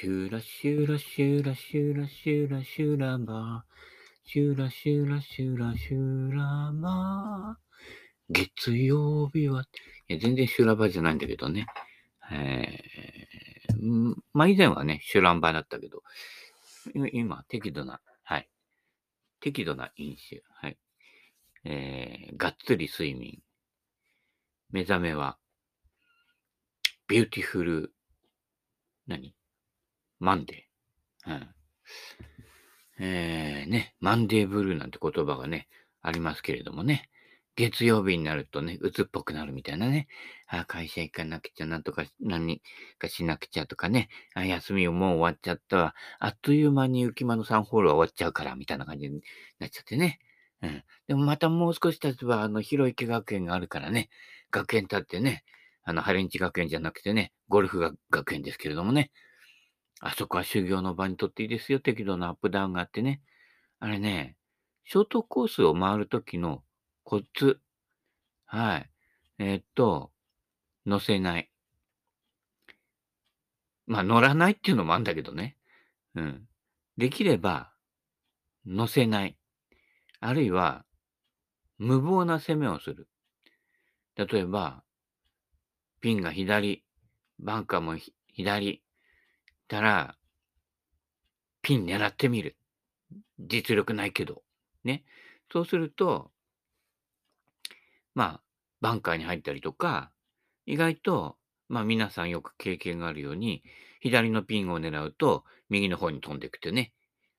シュラシュラシュラシュラシュラシュラバー。シュラシュラシュラシュラバー。月曜日は、いや全然修羅場ーじゃないんだけどね。えー、まあ以前はね、修羅場だったけど、今、適度な、はい。適度な飲酒、はい。えー、がっつり睡眠。目覚めは、ビューティフル、何マンデー。うん。えー、ね、マンデーブルーなんて言葉がね、ありますけれどもね。月曜日になるとね、鬱っぽくなるみたいなね。あ会社行かなくちゃ、なんとか何かしなくちゃとかね。あ休みをもう終わっちゃったわ。あっという間に浮間の3ホールは終わっちゃうから、みたいな感じになっちゃってね。うん。でもまたもう少し経てば、あの、広池学園があるからね。学園立ってね。あの、ハレンチ学園じゃなくてね、ゴルフが学園ですけれどもね。あそこは修行の場にとっていいですよ。適度なアップダウンがあってね。あれね、ショートコースを回るときのコツ。はい。えー、っと、乗せない。まあ、乗らないっていうのもあるんだけどね。うん。できれば、乗せない。あるいは、無謀な攻めをする。例えば、ピンが左、バンカーも左、たら、ピン狙ってみる。実力ないけど。ね。そうすると、まあ、バンカーに入ったりとか、意外と、まあ皆さんよく経験があるように、左のピンを狙うと、右の方に飛んでいくってね。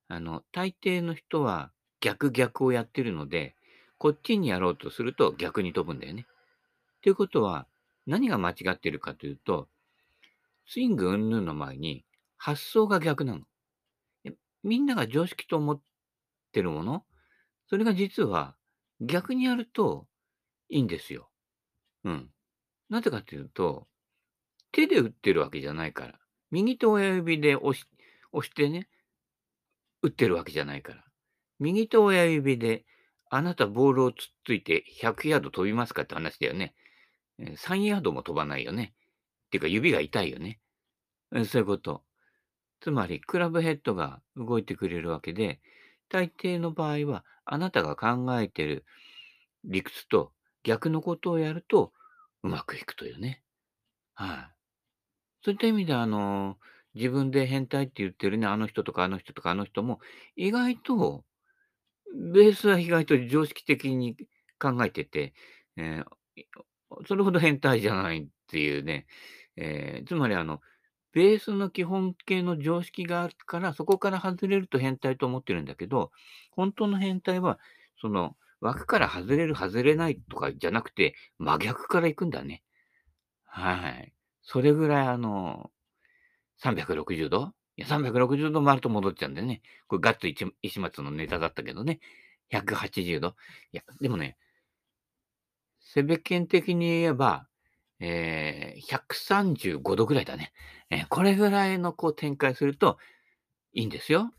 あの、大抵の人は逆逆をやってるので、こっちにやろうとすると逆に飛ぶんだよね。ということは、何が間違ってるかというと、スイング云々の前に発想が逆なの。みんなが常識と思ってるもの、それが実は逆にやるといいんですよ。うん。なぜかというと、手で打ってるわけじゃないから。右と親指で押し押してね、打ってるわけじゃないから。右と親指で、あなたボールをつっついて100ヤード飛びますかって話だよね。3ヤードも飛ばないよね。っていうか指が痛いよね。そういうこと。つまり、クラブヘッドが動いてくれるわけで、大抵の場合は、あなたが考えてる理屈と逆のことをやると、うまくいくというね。はい。そういった意味で、あの、自分で変態って言ってるね、あの人とかあの人とかあの人も、意外と、ベースは意外と常識的に考えてて、えー、それほど変態じゃないっていうね、えー、つまりあの、ベースの基本形の常識があるから、そこから外れると変態と思ってるんだけど、本当の変態は、その、枠から外れる、外れないとかじゃなくて、真逆から行くんだね。はい。それぐらい、あの、360度いや、360度回ると戻っちゃうんでね。これガッツ石松のネタだったけどね。180度。いや、でもね、セベケン的に言えば、え、135度ぐらいだね。え、これぐらいのこう展開するといいんですよ。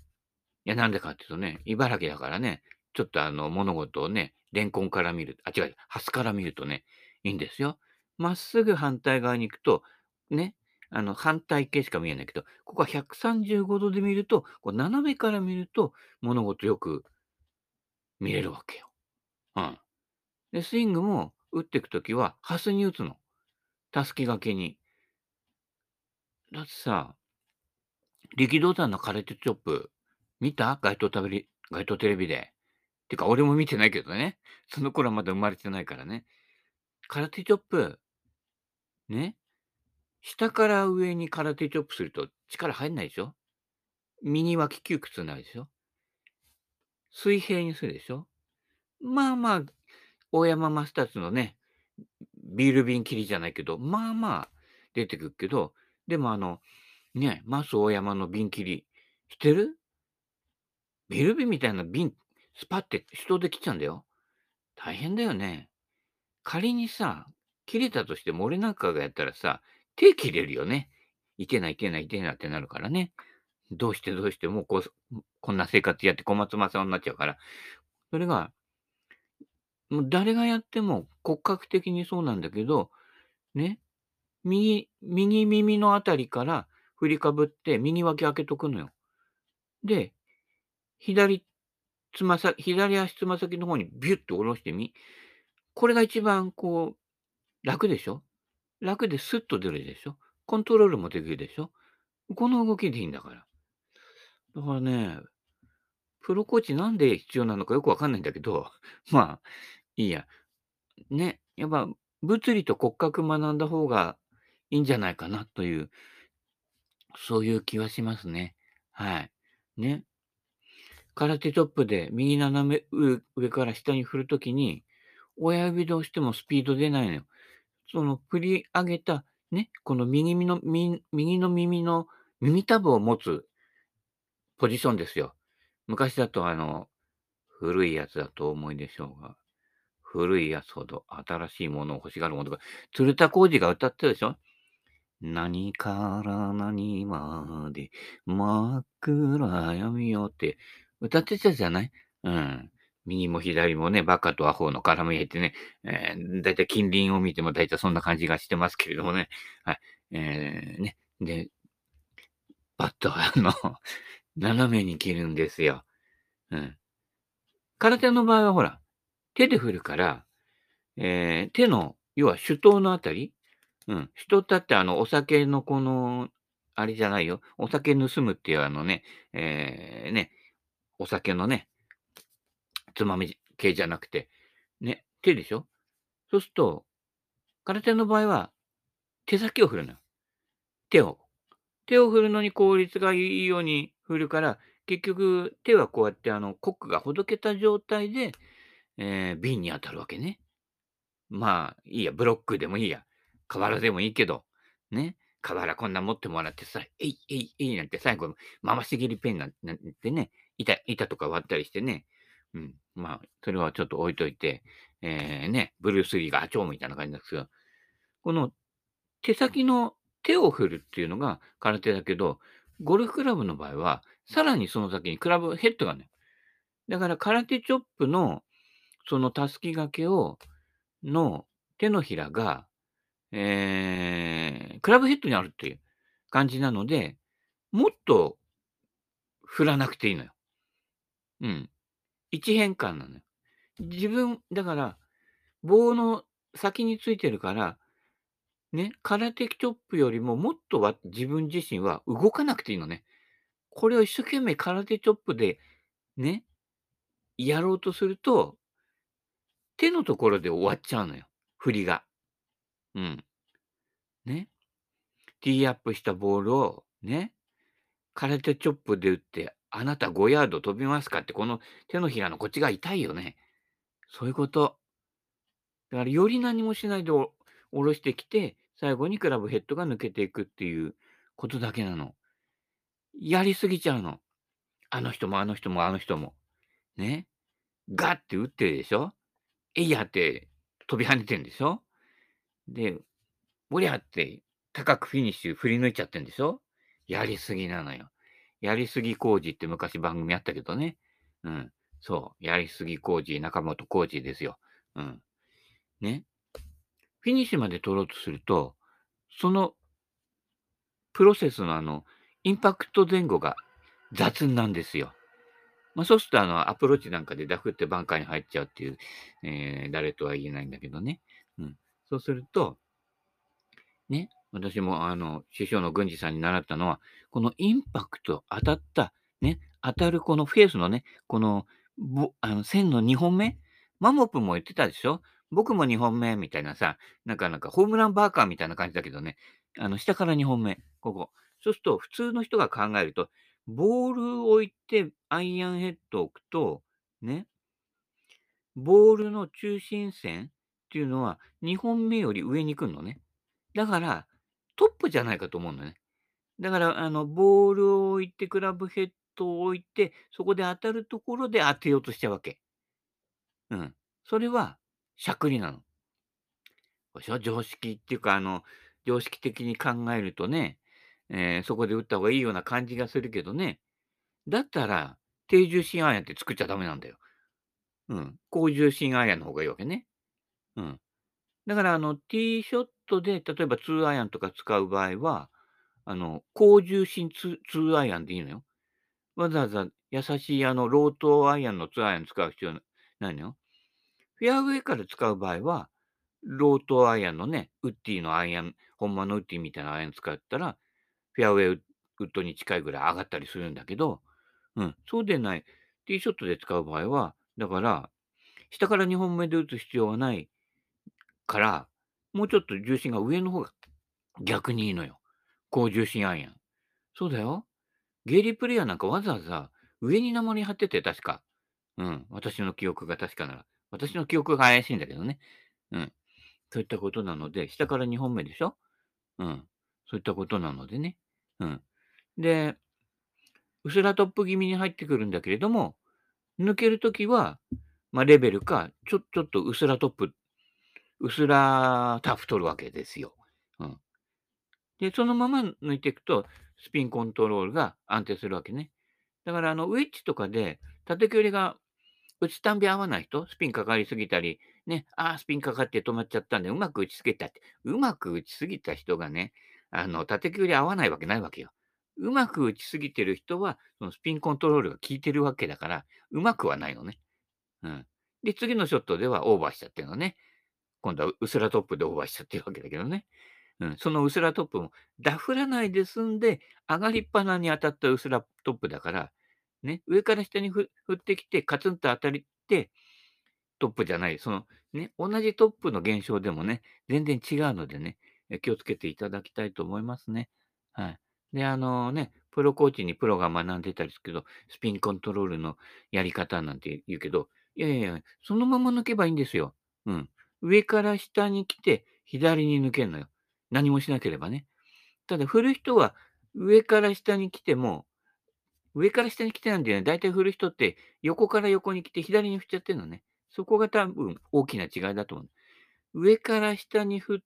いや、なんでかっていうとね、茨城だからね、ちょっとあの物事をね、レンコンから見る、あ、違う、ハスから見るとね、いいんですよ。まっすぐ反対側に行くと、ね、あの反対形しか見えないけど、ここは135度で見ると、こう斜めから見ると物事よく見れるわけよ。うん。で、スイングも打っていくときは、ハスに打つの。たすきがけに。だってさ、力道山のカレットチョップ、見た？街頭食べり、街頭テレビで。てか、俺も見てないけどね。その頃はまだ生まれてないからね。空手チョップ、ね？下から上に空手チョップすると力入んないでしょ？右脇窮屈になるでしょ？水平にするでしょ？まあまあ、大山マスターズのね、ビール瓶切りじゃないけど、まあまあ出てくるけど、でもあの、ね、マス大山の瓶切り、してる？ビール瓶みたいな瓶スパって人で切っちゃうんだよ。大変だよね。仮にさ、切れたとしても俺なんかがやったらさ、手切れるよね。いけない、いけない、いけないってなるからね。どうしてどうしてもうこう、こんな生活やって小松政夫になっちゃうから。それが、もう誰がやっても骨格的にそうなんだけど、ね、右、右耳のあたりから振りかぶって右脇開けとくのよ。で、左つまさ左足つま先の方にビュッと下ろしてみ。これが一番こう、楽でしょ？楽でスッと出るでしょ？コントロールもできるでしょ？この動きでいいんだから。だからね、プロコーチなんで必要なのかよくわかんないんだけど、まあ、いいや。ね、やっぱ物理と骨格学んだ方がいいんじゃないかなという、そういう気はしますね。はい。ね。空手チョップで右斜め上から下に振るときに、親指で押してもスピード出ないのよ。その振り上げた、ね、この右の右の耳の耳たぶを持つポジションですよ。昔だとあの、古いやつだと思いでしょうが、古いやつほど新しいものを欲しがるものとか、鶴田浩二が歌ってるでしょ何から何まで真っ暗闇よって歌ってたじゃない？うん。右も左もね、バカとアホの絡み合ってね、えー、だいたい近隣を見てもだいたいそんな感じがしてますけれどもね。はい。えー、ね。で、バットはあの、斜めに切るんですよ。うん。空手の場合はほら、手で振るから、えー、手の、要は手刀のあたり、うん。人ってってあの、お酒のこの、あれじゃないよ。お酒盗むっていうあのね、えー、ね、お酒のね、つまみ系じゃなくて、ね、手でしょ？そうすると、空手の場合は、手先を振るのよ。手を。手を振るのに効率がいいように振るから、結局、手はこうやってあの、コックがほどけた状態で、えー、瓶に当たるわけね。まあ、いいや、ブロックでもいいや。瓦でもいいけど、ね。瓦こんな持ってもらってさ、えい、えい、えいなんて最後、回し切りペンなんてね、板、板とか割ったりしてね。うん。まあ、それはちょっと置いといて、えー、ね、ブルース・リーがアチョーみたいな感じなんですけど、この手先の手を振るっていうのが空手だけど、ゴルフクラブの場合は、さらにその先にクラブヘッドがね。だから空手チョップのそのたすき掛けを、の手のひらが、えー、クラブヘッドにあるっていう感じなので、もっと振らなくていいのよ。うん。一変換なのよ。自分、だから、棒の先についてるから、ね、空手チョップよりももっとは自分自身は動かなくていいのね。これを一生懸命空手チョップでね、やろうとすると、手のところで終わっちゃうのよ。振りが。うん。ね。ティーアップしたボールをね、空手チョップで打って、あなた5ヤード飛びますか？って、この手のひらのこっちが痛いよね。そういうこと。だから、より何もしないで下ろしてきて、最後にクラブヘッドが抜けていくっていうことだけなの。やりすぎちゃうの。あの人もあの人もあの人も。ね。ガッて打ってるでしょ？えいやって飛び跳ねてんでしょ？で、おりゃって高くフィニッシュ振り抜いちゃってんでしょ？やりすぎなのよ。やりすぎ工事って昔番組あったけどね。うん。そう。やりすぎ工事、中本工事ですよ。うん。ね。フィニッシュまで取ろうとすると、そのプロセスのあの、インパクト前後が雑なんですよ。まあ、そうするとあの、アプローチなんかでダフってバンカーに入っちゃうっていう、えー、誰とは言えないんだけどね。うん。そうすると、ね、私もあの、師匠の郡司さんに習ったのは、このインパクト当たった、ね、当たるこのフェースのね、この、あの線の2本目マモプも言ってたでしょ？僕も2本目みたいなさ、なんかなんかホームランバーカーみたいな感じだけどね、あの、下から2本目、ここ。そうすると、普通の人が考えると、ボールを置いてアイアンヘッドを置くと、ね、ボールの中心線っていうのは2本目より上に来るのね。だから、トップじゃないかと思うのね。だから、あの、ボールを置いて、クラブヘッドを置いて、そこで当たるところで当てようとしちゃうわけ。うん。それは、しゃくりなの。でしょ常識っていうか、あの、常識的に考えるとね、えー、そこで打った方がいいような感じがするけどね。だったら、低重心アイアンって作っちゃダメなんだよ。うん。高重心アイアンの方がいいわけね。うん。だから、あの、ティーショットで、例えば2アイアンとか使う場合は、あの、高重心ツ2アイアンでいいのよ。わざわざ優しいあの、ロートアイアンの2アイアン使う必要ないのよ。フェアウェイから使う場合は、ロートアイアンのね、ウッディのアイアン、ほんまのウッディみたいなアイアン使ったら、フェアウェイウッドに近いぐらい上がったりするんだけど、うん、そうでない。ティーショットで使う場合は、だから、下から2本目で打つ必要はないから、もうちょっと重心が上の方が逆にいいのよ。高重心アイアン。そうだよ。ゲイリープレイヤーなんかわざわざ上に鉛貼ってて、確か。うん。私の記憶が確かなら。私の記憶が怪しいんだけどね。うん。そういったことなので、下から2本目でしょ？うん。そういったことなのでね。うん。で、うすらトップ気味に入ってくるんだけれども、抜けるときは、まあ、レベルか、ちょ、ちょっとうすらトップ、うすらタフ取るわけですよ。うん。で、そのまま抜いていくと、スピンコントロールが安定するわけね。だから、あの、ウェッジとかで、縦距離が打ちたんび合わない人、スピンかかりすぎたり、ね、ああ、スピンかかって止まっちゃったんで、うまく打ちすぎたって、うまく打ちすぎた人がね、あの、縦距離合わないわけないわけよ。うまく打ちすぎてる人は、そのスピンコントロールが効いてるわけだから、うまくはないのね。うん。で、次のショットではオーバーしちゃってるのね。今度はうすらトップでオーバーしちゃってるわけだけどね。うん、そのうすらトップもダフらないで済んで、上がりっぱなに当たったうすらトップだから、ね、上から下に振ってきて、カツンと当たりって、トップじゃない、そのね、同じトップの現象でもね、全然違うのでね、気をつけていただきたいと思いますね。はい。で、あのね、プロコーチにプロが学んでたりするけど、スピンコントロールのやり方なんて言うけど、いやいや、そのまま抜けばいいんですよ。うん。上から下に来て、左に抜けるのよ。何もしなければね。ただ、振る人は上から下に来ても、上から下に来てなんでね、だいたい振る人って横から横に来て左に振っちゃってるのね。そこが多分大きな違いだと思う。上から下に振っ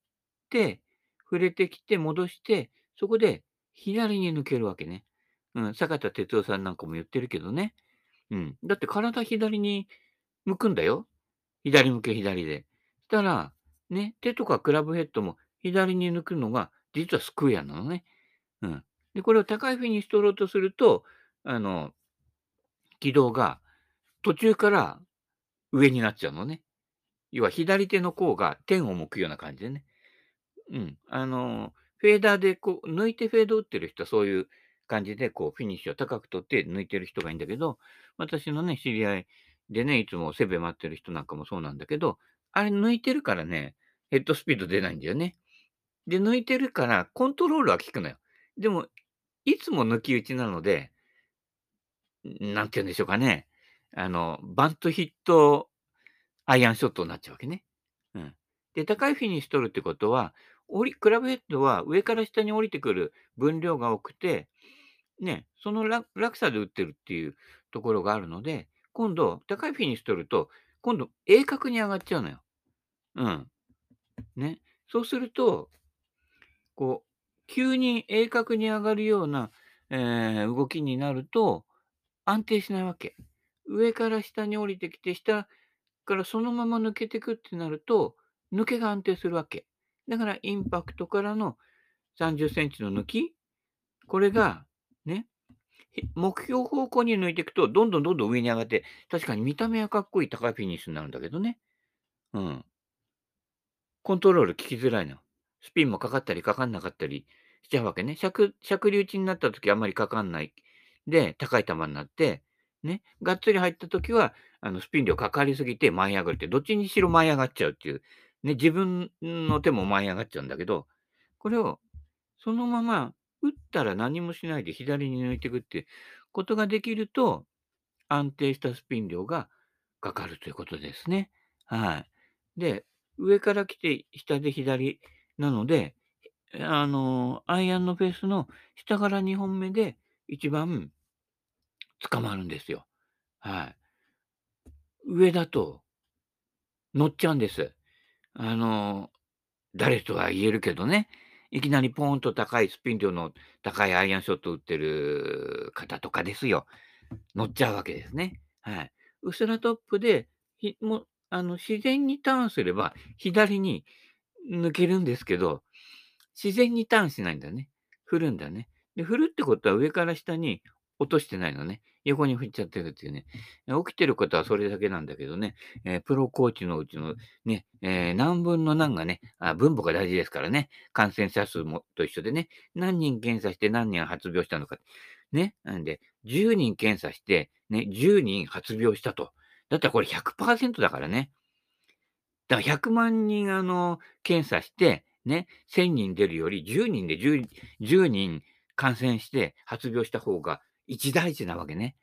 て、触れてきて戻して、そこで左に抜けるわけね。うん、坂田哲夫さんなんかも言ってるけどね。うん。だって体左に向くんだよ。左向け左で。したら、ね、手とかクラブヘッドも左に抜くのが、実はスクエアなのね。うん。で、これを高いフィニッシュ取ろうとすると、あの、軌道が途中から上になっちゃうのね。要は左手の甲が天を向くような感じでね。うん。あの、フェーダーでこう、抜いてフェード打ってる人はそういう感じで、こう、フィニッシュを高く取って抜いてる人がいいんだけど、私のね、知り合いでね、いつもセベ待ってる人なんかもそうなんだけど、あれ抜いてるからね、ヘッドスピード出ないんだよね。で、抜いてるから、コントロールは効くのよ。でも、いつも抜き打ちなので、なんて言うんでしょうかね。あの、バントヒットアイアンショットになっちゃうわけね。うん。で、高いフィニッシュ取るってことは、降りクラブヘッドは上から下に降りてくる分量が多くて、ね、その落差で打ってるっていうところがあるので、今度、高いフィニッシュ取ると、今度、鋭角に上がっちゃうのよ。うん。ね。そうすると、こう、急に鋭角に上がるような、えー、動きになると、安定しないわけ。上から下に降りてきて、下からそのまま抜けてくってなると、抜けが安定するわけ。だから、インパクトからの30センチの抜き、これが、ね、目標方向に抜いていくと、どんどんどんどん上に上がって、確かに見た目はかっこいい高いフィニッシュになるんだけどね。うん。コントロール効きづらいの。スピンもかかったりかかんなかったりしちゃうわけね。尺、流打ちになった時あんまりかかんない。で、高い球になって、ね、がっつり入った時は、あの、スピン量かかりすぎて舞い上がるって、どっちにしろ舞い上がっちゃうっていう、ね、自分の手も舞い上がっちゃうんだけど、これを、そのまま、打ったら何もしないで左に抜いていくっていうことができると、安定したスピン量がかかるということですね。はい。で、上から来て下で左なので、あの、アイアンのフェースの下から2本目で一番捕まるんですよ。はい。上だと乗っちゃうんです。あの、誰とは言えるけどね、いきなりポーンと高いスピン量の高いアイアンショット打ってる方とかですよ。乗っちゃうわけですね。はい。うすらトップで、ひもあの自然にターンすれば左に抜けるんですけど、自然にターンしないんだね。振るんだね。で、振るってことは上から下に落としてないのね。横に振っちゃってるっていうね。起きてることはそれだけなんだけどね、えープロコーチのうちのね、えー何分の何がねあ、分母が大事ですからね、感染者数もと一緒でね、何人検査して何人発病したのか。ね。なんで、10人検査して、ね、10人発病したと。だったらこれ100%だからね。だから100万人あの、検査して、ね、1000人出るより10人で 10, 10人感染して発病した方が一大事なわけね。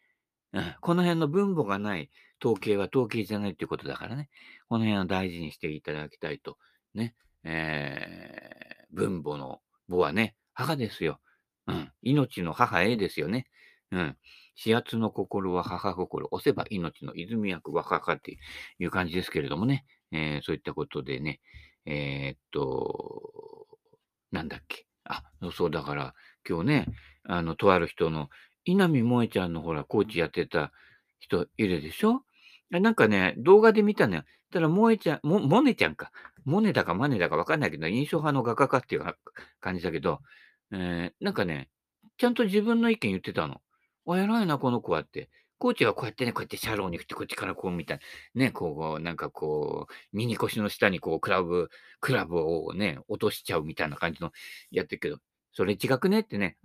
うん、この辺の分母がない統計は統計じゃないっていうことだからね。この辺を大事にしていただきたいと。ね。えー、分母の母はね、母ですよ。うん。命の母へですよね。うん。始圧の心は母心。押せば命の泉役は母っていう感じですけれどもね。えーそういったことでね。えーっと、なんだっけ。あ、そうだから、今日ね、あの、とある人の、稲見萌ちゃんのほら、コーチやってた人いるでしょ？あなんかね、動画で見たのよ。たら、萌ちゃん、も、モネちゃんか。モネだかマネだかわかんないけど、印象派の画家かっていう感じだけど、えーなんかね、ちゃんと自分の意見言ってたの。あ、偉いな、この子はって。コーチはこうやってね、こうやってシャローに振って、こっちからこうみたいな。ね、こう、なんかこう、右腰の下にこう、クラブ、クラブをね、落としちゃうみたいな感じのやってるけど、それ違くね？ってね、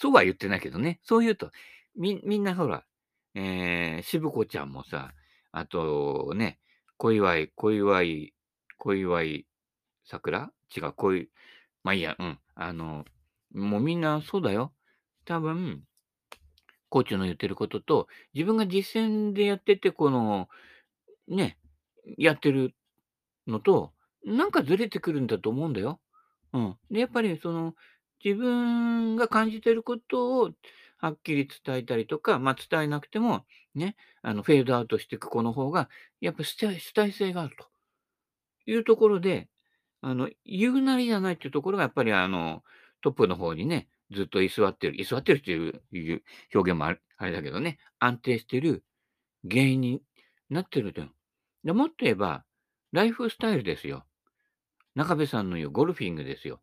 そうは言ってないけどね、そう言うと、み、みんなほら、えー、渋子ちゃんもさ、あとね、小祝い、小祝い、小祝い桜？違う、小祝、まあいいや、うん。あの、もうみんなそうだよ。多分、コーチの言ってることと、自分が実践でやってて、この、ね、やってるのと、なんかずれてくるんだと思うんだよ。うん。で、やっぱりその、自分が感じてることをはっきり伝えたりとか、まあ伝えなくても、ね、あの、フェードアウトしていく子の方が、やっぱ主体性があるというところで、あの、言うなりじゃないっていうところが、やっぱりあの、トップの方にね、ずっと居座ってる、居座ってるっていう表現もああれだけどね、安定してる原因になってると。でもっと言えば、ライフスタイルですよ。中部さんの言うゴルフィングですよ。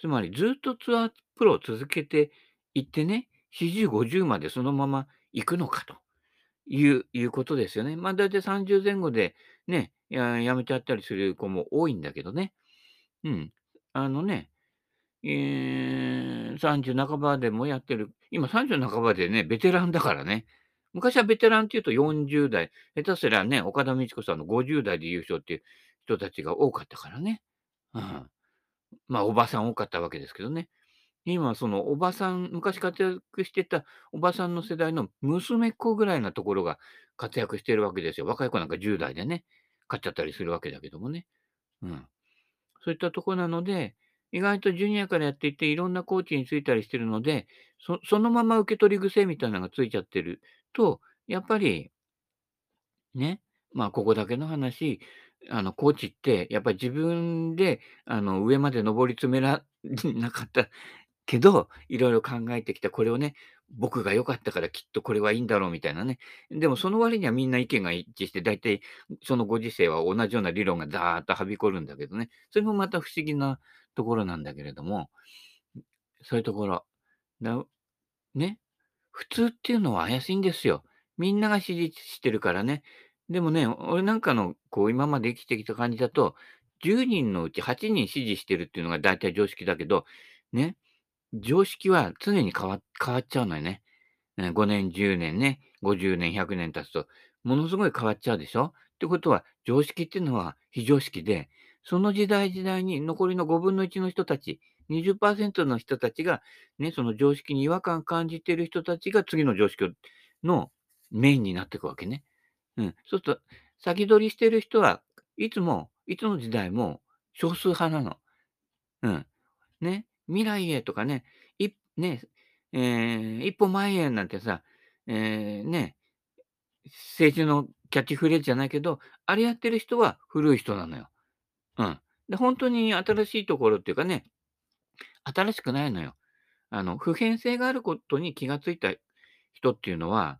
つまりずっとツアープロを続けていってね、40、50までそのまま行くのかということですよね。まあ大体30前後でね、やめちゃったりする子も多いんだけどね。うん。あのね、えー、30半ばでもやってる。今30半ばでね、ベテランだからね。昔はベテランっていうと40代、下手すりゃね、岡田美智子さんの50代で優勝っていう人たちが多かったからね。うん。まあ、おばさん多かったわけですけどね。今そのおばさん、昔活躍してたおばさんの世代の娘っ子ぐらいなところが活躍してるわけですよ。若い子なんか10代でね、勝っちゃったりするわけだけどもね。うん。そういったとこなので、意外とジュニアからやっていて、いろんなコーチについたりしてるので、そそのまま受け取り癖みたいなのがついちゃってると、やっぱり、ね、まあ、ここだけの話、あの、コーチって、やっぱり自分で、あの、上まで上り詰められ なかったけど、いろいろ考えてきた、これをね、僕が良かったからきっとこれはいいんだろうみたいなね。でもその割にはみんな意見が一致して、大体そのご時世は同じような理論がザーッとはびこるんだけどね。それもまた不思議なところなんだけれども、そういうところ。だね。普通っていうのは怪しいんですよ。みんなが支持してるからね。でもね、俺なんかの、こう、今まで生きてきた感じだと、10人のうち8人支持してるっていうのが大体常識だけど、ね、常識は常に変わ変わっちゃうのよね。5年、10年ね、50年、100年経つと、ものすごい変わっちゃうでしょ？ってことは、常識っていうのは非常識で、その時代時代に残りの5分の1の人たち、20%の人たちが、ね、その常識に違和感感じている人たちが次の常識のメインになっていくわけね。うん。そうすると、先取りしてる人はいつも、いつの時代も少数派なの。うん。ね。未来へとかね、いね、えー、一歩前へなんてさ、えー、ね、政治のキャッチフレーズじゃないけど、あれやってる人は古い人なのよ。うん。で、本当に新しいところっていうかね、新しくないのよ。あの、普遍性があることに気がついた人っていうのは、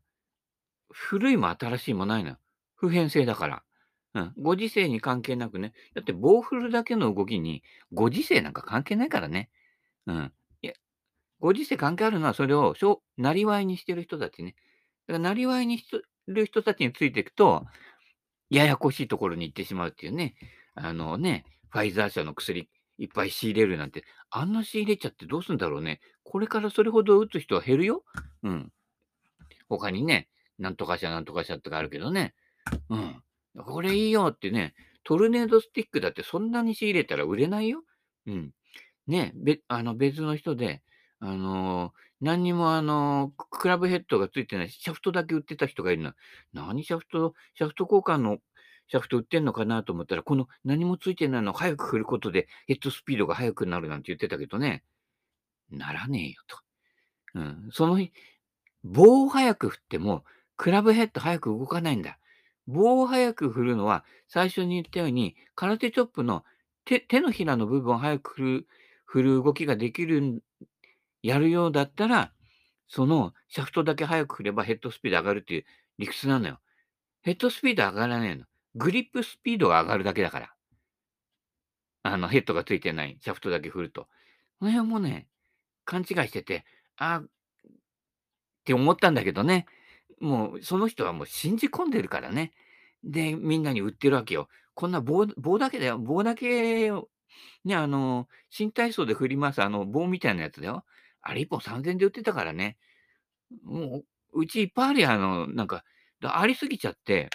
古いも新しいもないのよ。普遍性だから。うん。ご時世に関係なくね。だって棒振るだけの動きに、ご時世なんか関係ないからね。うん。いや、ご時世関係あるのは、それをしょなりわいにしてる人たちね。だからなりわいにしる人たちについていくと、ややこしいところに行ってしまうっていうね。あのね、ファイザー社の薬いっぱい仕入れるなんて、あんな仕入れちゃってどうすんだろうね。これからそれほど打つ人は減るよ。うん。他にね、なんとか社なんとか社とかあるけどね。うん。これいいよってね、トルネードスティックだってそんなに仕入れたら売れないよ。うん。ね、べあの別の人で、あのー、何にもあのー、クラブヘッドがついてない、シャフトだけ売ってた人がいるの。何シャフト、シャフト交換のシャフト売ってんのかなと思ったら、この何もついてないのを早く振ることでヘッドスピードが速くなるなんて言ってたけどね、ならねえよと。うん。その日、棒を早く振っても、クラブヘッド早く動かないんだ。棒を早く振るのは、最初に言ったように、空手チョップの手手のひらの部分を早く振る振る動きができるやるようだったら、そのシャフトだけ早く振ればヘッドスピード上がるっていう理屈なのよ。ヘッドスピード上がらないの。グリップスピードが上がるだけだから。あの、ヘッドがついてないシャフトだけ振ると。この辺もね、勘違いしてて、あって思ったんだけどね。もう、その人はもう信じ込んでるからね。で、みんなに売ってるわけよ。こんな棒棒だけだよ。棒だけ、ね、あの、新体操で振ります、あの、棒みたいなやつだよ。あれ1本3000で売ってたからね。もう、うちいっぱいあるよ、あの、なんか、ありすぎちゃって、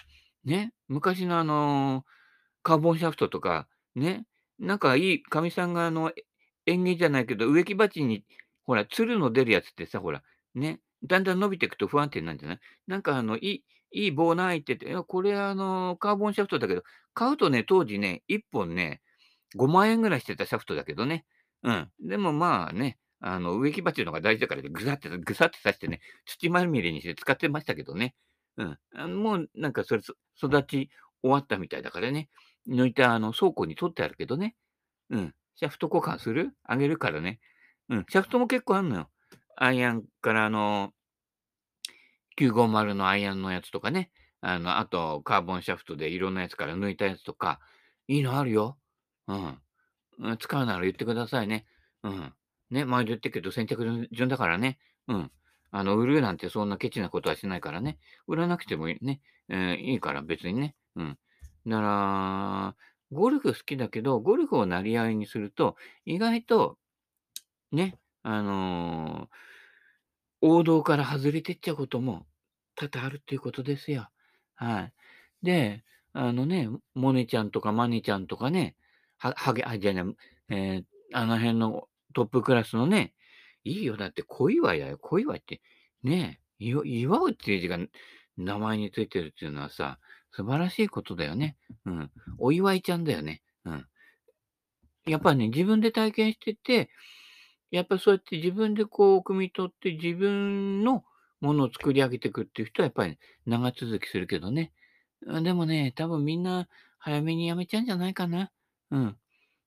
ね、昔のあの、カーボンシャフトとか、ね、なんかいい、かみさんがあの、園芸じゃないけど、植木鉢に、ほら、つるの出るやつってさ、ほら、ね、だんだん伸びていくと不安定なんじゃない？なんかあの、いい、いい棒ないってて、いや、これあの、カーボンシャフトだけど、買うとね、当時ね、1本ね、5万円ぐらいしてたシャフトだけどね。うん。でもまあね、あの、植木鉢のが大事だから、ぐさって、ぐさって刺してね、土まみれにして使ってましたけどね。うん。もうなんかそれ、育ち終わったみたいだからね。抜いたあの倉庫に取ってあるけどね。うん。シャフト交換する？あげるからね。うん。シャフトも結構あんのよ。アイアンからあの、950のアイアンのやつとかね。あの、あと、カーボンシャフトでいろんなやつから抜いたやつとか、いいのあるよ。うん。使うなら言ってくださいね。うん。ね、前で言ってけど、先着順だからね。うん。あの、売るなんてそんなケチなことはしないからね。売らなくてもいいね。えー、いいから別にね。うん。だから、ゴルフ好きだけど、ゴルフをなり合いにすると、意外と、ね、あのー王道から外れてっちゃうことも多々あるっていうことですよ。はい。で、あのね、モネちゃんとかマネちゃんとかね、は、はげ、あ、じゃね、えー、あの辺のトップクラスのね、いいよ。だって小祝だよ。小祝って、ね、祝うっていう字が名前についてるっていうのはさ、素晴らしいことだよね。うん。お祝いちゃんだよね。うん。やっぱね、自分で体験してて、やっぱそうやって自分でこう、汲み取って自分のものを作り上げていくっていう人はやっぱり長続きするけどね。でもね、多分みんな早めに辞めちゃうんじゃないかな。うん。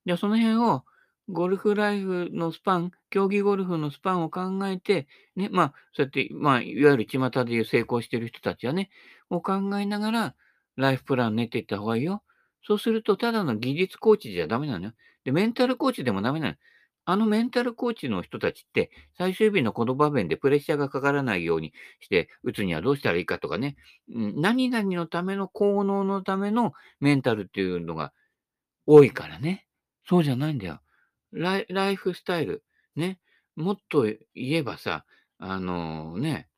じゃあその辺をゴルフライフのスパン、競技ゴルフのスパンを考えて、ね、まあ、そうやって、まあ、いわゆる巷でいう成功してる人たちはね、を考えながら、ライフプラン練っていった方がいいよ。そうすると、ただの技術コーチじゃダメなのよ。で、メンタルコーチでもダメなのよ。あのメンタルコーチの人たちって、最終日のこの場面でプレッシャーがかからないようにして打つにはどうしたらいいかとかね、何々のための効能のためのメンタルっていうのが多いからね。そうじゃないんだよ。ライライフスタイル。ね。もっと言えばさ、あのね、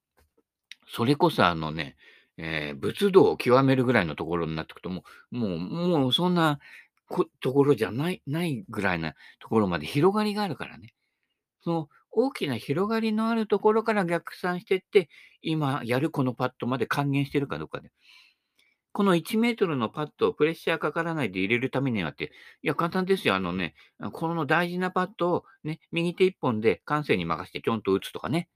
それこそあのね、えー、仏道を極めるぐらいのところになってくと、もう、もう、もうそんなこところじゃない、ないぐらいなところまで広がりがあるからね。その大きな広がりのあるところから逆算していって、今やるこのパッドまで還元してるかどうかで。この1メートルのパッドをプレッシャーかからないで入れるためにはって、いや、簡単ですよ。あのね、この大事なパッドをね、右手1本で感性に任せてちょんと打つとかね。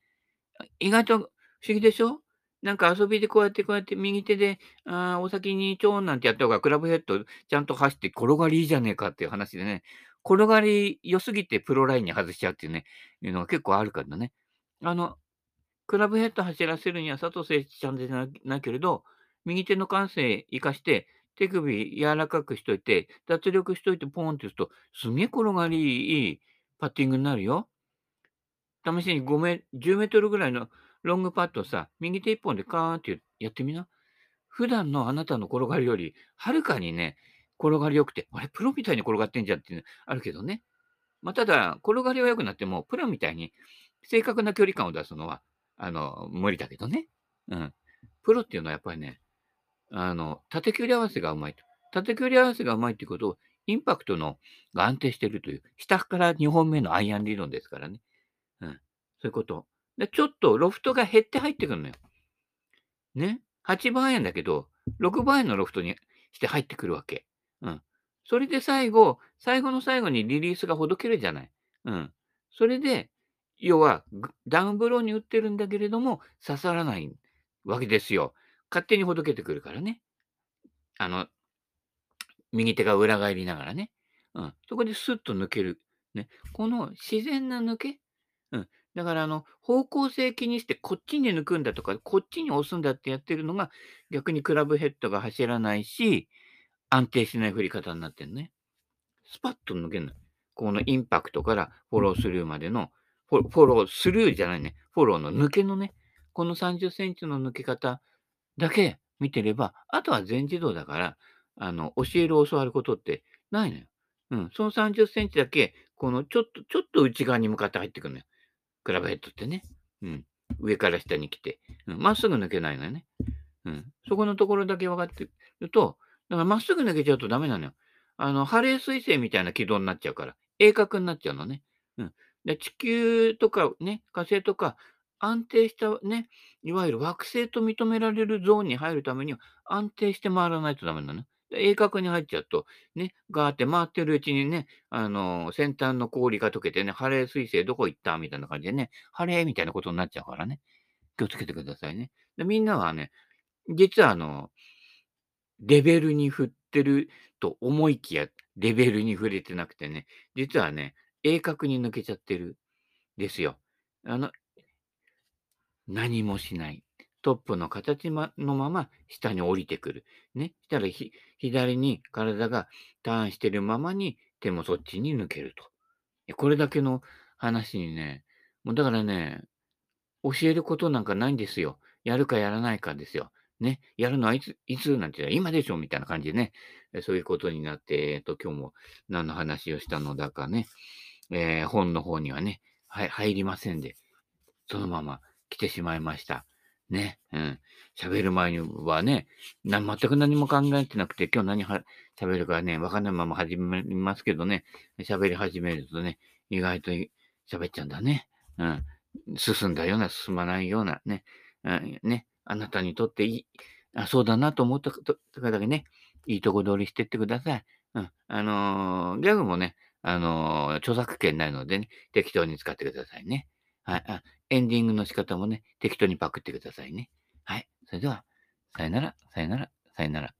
意外と不思議でしょ？なんか遊びでこうやってこうやって右手で、あお先にちょんなんてやった方がクラブヘッドちゃんと走って転がりいいじゃねえかっていう話でね、転がり良すぎてプロラインに外しちゃうっていうね、いうのが結構あるからね。あの、クラブヘッド走らせるには佐藤誠一ちゃんでななけれど、右手の感性生かして、手首柔らかくしといて、脱力しといてポーンって打つと、すげえ転がりいいパッティングになるよ。試しに5メ10メートルぐらいのロングパットをさ、右手一本でカーンってやってみな。普段のあなたの転がりより、はるかにね、転がり良くて、あれ、プロみたいに転がってんじゃんっていうのあるけどね。まあ、ただ、転がりは良くなっても、プロみたいに正確な距離感を出すのは、あの、無理だけどね。うん。プロっていうのはやっぱりね、あの、縦距離合わせがうまいと。縦距離合わせがうまいっていうことを、インパクトのが安定しているという、下から2本目のアイアン理論ですからね。うん。そういうこと。で、ちょっとロフトが減って入ってくるのよ。ね。8番アイアンだけど、6番アイアンのロフトにして入ってくるわけ。うん。それで最後、最後の最後にリリースがほどけるじゃない。うん。それで、要は、ダウンブローに打ってるんだけれども、刺さらないわけですよ。勝手にほどけてくるからね。あの、右手が裏返りながらね。うん。そこでスッと抜ける。ね。この自然な抜け。うん。だから、あの、方向性気にして、こっちに抜くんだとか、こっちに押すんだってやってるのが、逆にクラブヘッドが走らないし、安定しない振り方になってるね。スパッと抜けるの。このインパクトからフォロースルーまでの、フォロースルーじゃないね。フォローの抜けのね、この30センチの抜け方だけ見てれば、あとは全自動だから、あの、教える教わることってないのよ。うん。その30センチだけ、このちょっと、ちょっと内側に向かって入ってくるのよ。クラブヘッドってね。うん。上から下に来て。うん。まっすぐ抜けないのよね。うん。そこのところだけ分かってると、だからまっすぐ抜けちゃうとダメなのよ。あの、ハレー彗星みたいな軌道になっちゃうから、鋭角になっちゃうのね。うん。で地球とかね、火星とか、安定したね、いわゆる惑星と認められるゾーンに入るためには、安定して回らないとダメなの。鋭角に入っちゃうと、ね、ガーって回ってるうちにね、あのー、先端の氷が溶けてね、ハレー彗星どこ行った？みたいな感じでね、ハレーみたいなことになっちゃうからね。気をつけてくださいね。でみんなはね、実はあの、レベルに振ってると思いきや、レベルに触れてなくてね、実はね、鋭角に抜けちゃってるですよ。あの、何もしない。トップの形のまま下に降りてくる。ね。したら左に体がターンしてるままに手もそっちに抜けると。これだけの話にね、もうだからね、教えることなんかないんですよ。やるかやらないかですよ。ね。やるのはいつ、いつなんて言う今でしょみたいな感じでね。そういうことになって、えっと、今日も何の話をしたのだかね。えー、本の方にはね、はい、入りませんで、そのまま来てしまいました。ね。うん。喋る前にはね、全く何も考えてなくて、今日何は喋るかね、わかんないまま始めますけどね、喋り始めるとね、意外と喋っちゃうんだね。うん。進んだような、進まないようなね。うん、ね。あなたにとっていい、あそうだなと思ったとかだけね、いいとこ取りしてってください。うん。あのー、ギャグもね、あのー、著作権ないのでね、適当に使ってくださいね。はい。あ、エンディングの仕方もね、適当にパクってくださいね。はい。それでは、さよなら、さよなら、さよなら。